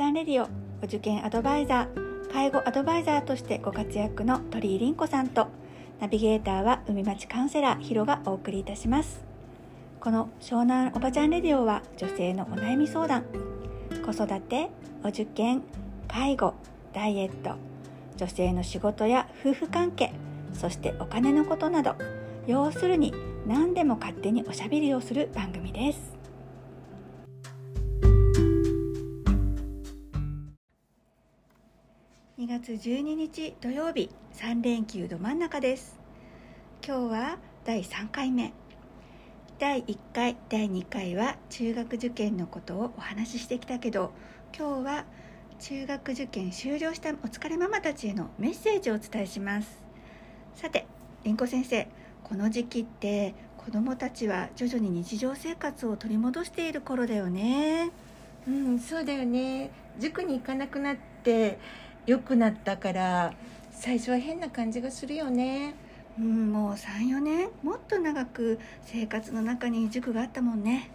ちゃんレディオお受験アドバイザー。介護アドバイザーとしてご活躍の鳥居凛子さんとナビゲーターは海町カウンセラーヒロがお送りいたします。この湘南おばちゃんレディオは女性のお悩み相談。子育てお受験介護ダイエット。女性の仕事や夫婦関係そしてお金のことなど。要するに何でも勝手におしゃべりをする番組です。月12日土曜日3連休ど真ん中です。今日は第3回目。第1回第2回は中学受験のことをお話ししてきたけど今日は中学受験終了したお疲れママたちへのメッセージをお伝えします。さてりんこ先生この時期って子どもたちは徐々に日常生活を取り戻している頃だよね。うんそうだよね。塾に行かなくなって良くなったから最初は変な感じがするよね。うんもう34年もっと長く生活の中に塾があったもんね。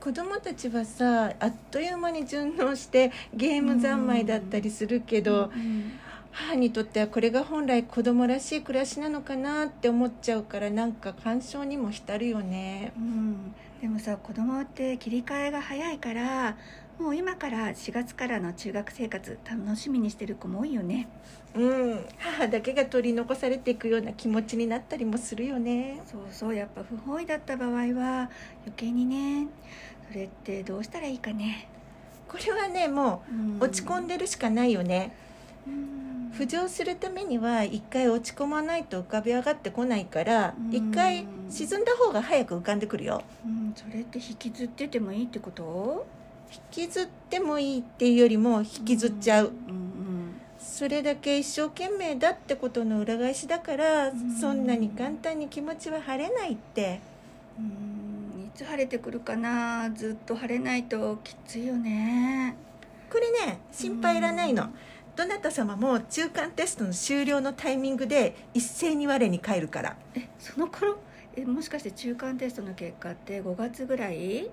子供たちはさあっという間に順応してゲーム三昧だったりするけど、うん。母にとってはこれが本来子供らしい暮らしなのかなって思っちゃうからなんか干渉にも浸るよね。うん、でもさ子供って切り替えが早いからもう今から4月からの中学生活楽しみにしてる子も多いよね。うん。母だけが取り残されていくような気持ちになったりもするよね。そうそうやっぱ不本意だった場合は余計にね。それってどうしたらいいかね、これはねもう落ち込んでるしかないよね。うん。浮上するためには一回落ち込まないと浮かび上がってこないからうん。一回沈んだ方が早く浮かんでくるよ。うん、それって引きずっててもいいってこと？引きずってもいいっていうよりも引きずっちゃう、うんそれだけ一生懸命だってことの裏返しだから、ん。そんなに簡単に気持ちは晴れないって。うん。うんいつ晴れてくるかな？ずっと晴れないときついよね。これね心配いらないの、うん。どなた様も中間テストの終了のタイミングで一斉に我に返るから。えその頃？えもしかして中間テストの結果って5月ぐらい、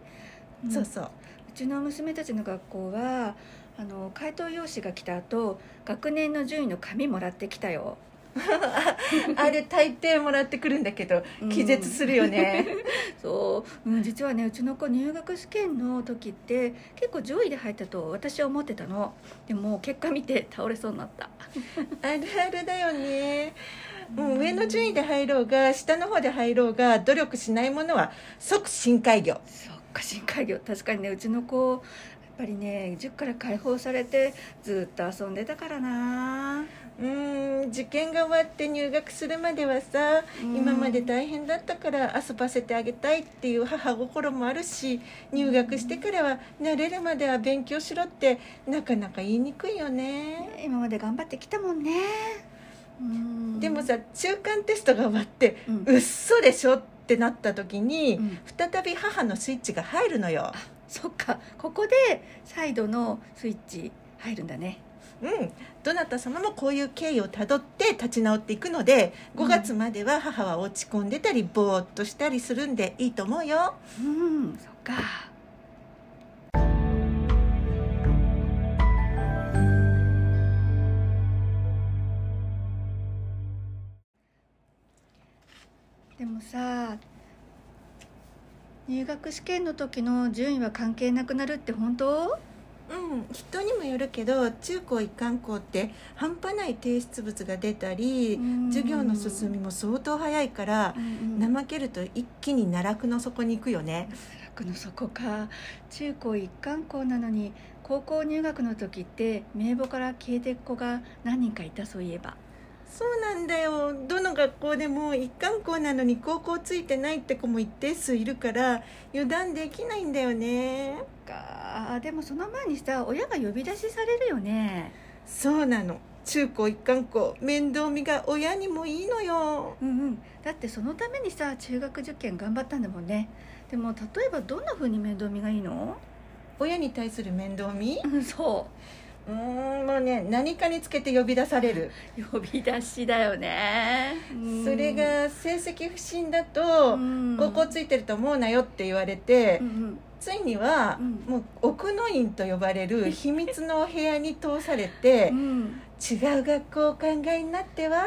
ん。そうそううちの娘たちの学校はあの回答用紙が来た後学年の順位の紙もらってきたよ。あれ大抵もらってくるんだけどうん。気絶するよね、そう、うん、実はねうちの子入学試験の時って結構上位で入ったと私は思ってたの。でも結果見て倒れそうになった。あるあるだよね。もう上の順位で入ろうが下の方で入ろうが努力しないものは即深海魚そっか深海魚確かにねうちの子やっぱりね塾から解放されてずっと遊んでたからな。うーん受験が終わって入学するまではさうん。今まで大変だったから遊ばせてあげたいっていう母心もあるし入学してからは慣れるまでは勉強しろってなかなか言いにくいよね。今まで頑張ってきたもんね。うん。でもさ中間テストが終わってうん。うっそでしょってなった時にうん。再び母のスイッチが入るのよ。そっか。ここで再度のスイッチ入るんだね。うん、どなた様もこういう経緯をたどって立ち直っていくので5月までは母は落ち込んでたりぼーっとしたりするんでいいと思うよ。うん。そっかでもさ入学試験の時の順位は関係なくなるって本当？うん人にもよるけど中高一貫校って半端ない提出物が出たりうん。授業の進みも相当早いから怠けると一気に奈落の底に行くよね。楽の底か。中高一貫校なのに高校入学の時って名簿から消えていく子が何人かいたそういえばそうなんだよ。どの学校でも一貫校なのに高校ついてないって子も一定数いるから油断できないんだよね。か。でもその前にさ親が呼び出しされるよね。そうなの。中高一貫校面倒見が親にもいいのよ。うんうん。だってそのためにさ中学受験頑張ったんだもんね。でも例えばどんな風に面倒見がいいの？親に対する面倒見？うんそうーんもうね何かにつけて呼び出される。う呼び出しだよね、うん。それれが成績不振だとうん。高校ついてると思うなよって言われて、うんうん。ついには、うん。もう奥の院と呼ばれる 秘密のお部屋に通されて、うん。違う学校をお考えになっては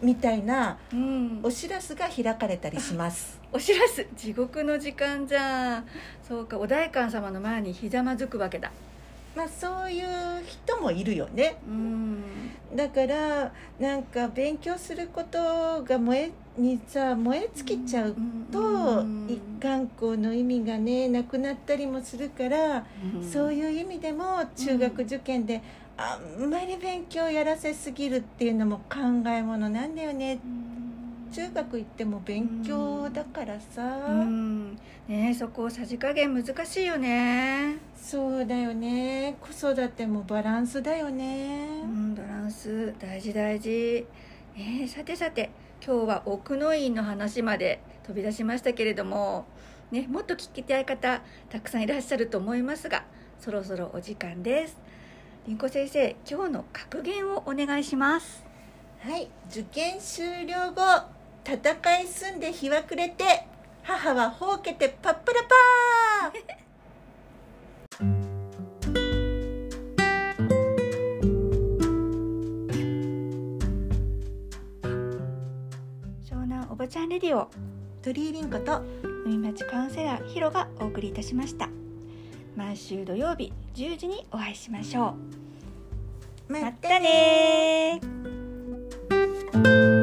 みたいなうん。お知らせが開かれたりします。お知らせ。地獄の時間じゃん。そうかお代官様の前にひざまずくわけだまあそういう人もいるよね。うん。だからなんか勉強することが燃えにさ燃え尽きちゃうと、うん一貫校の意味がねなくなったりもするから、うん。そういう意味でも中学受験であんまり勉強やらせすぎるっていうのも考えものなんだよね中学行っても勉強だからさ、うん。ねえそこさじ加減難しいよね。そうだよね。子育てもバランスだよね、うんバランス。大事大事。えーさてさて今日は奥の院の話まで飛び出しましたけれどもねもっと聞きたい方たくさんいらっしゃると思いますがそろそろお時間です。りんこ先生今日の格言をお願いします。はい受験終了後戦い済んで日は暮れて母はほうけてパッパラパー。湘南おばちゃんレディオ鳥居凛子と海町カウンセラーヒロがお送りいたしました。毎週土曜日10時にお会いしましょう。ままたねー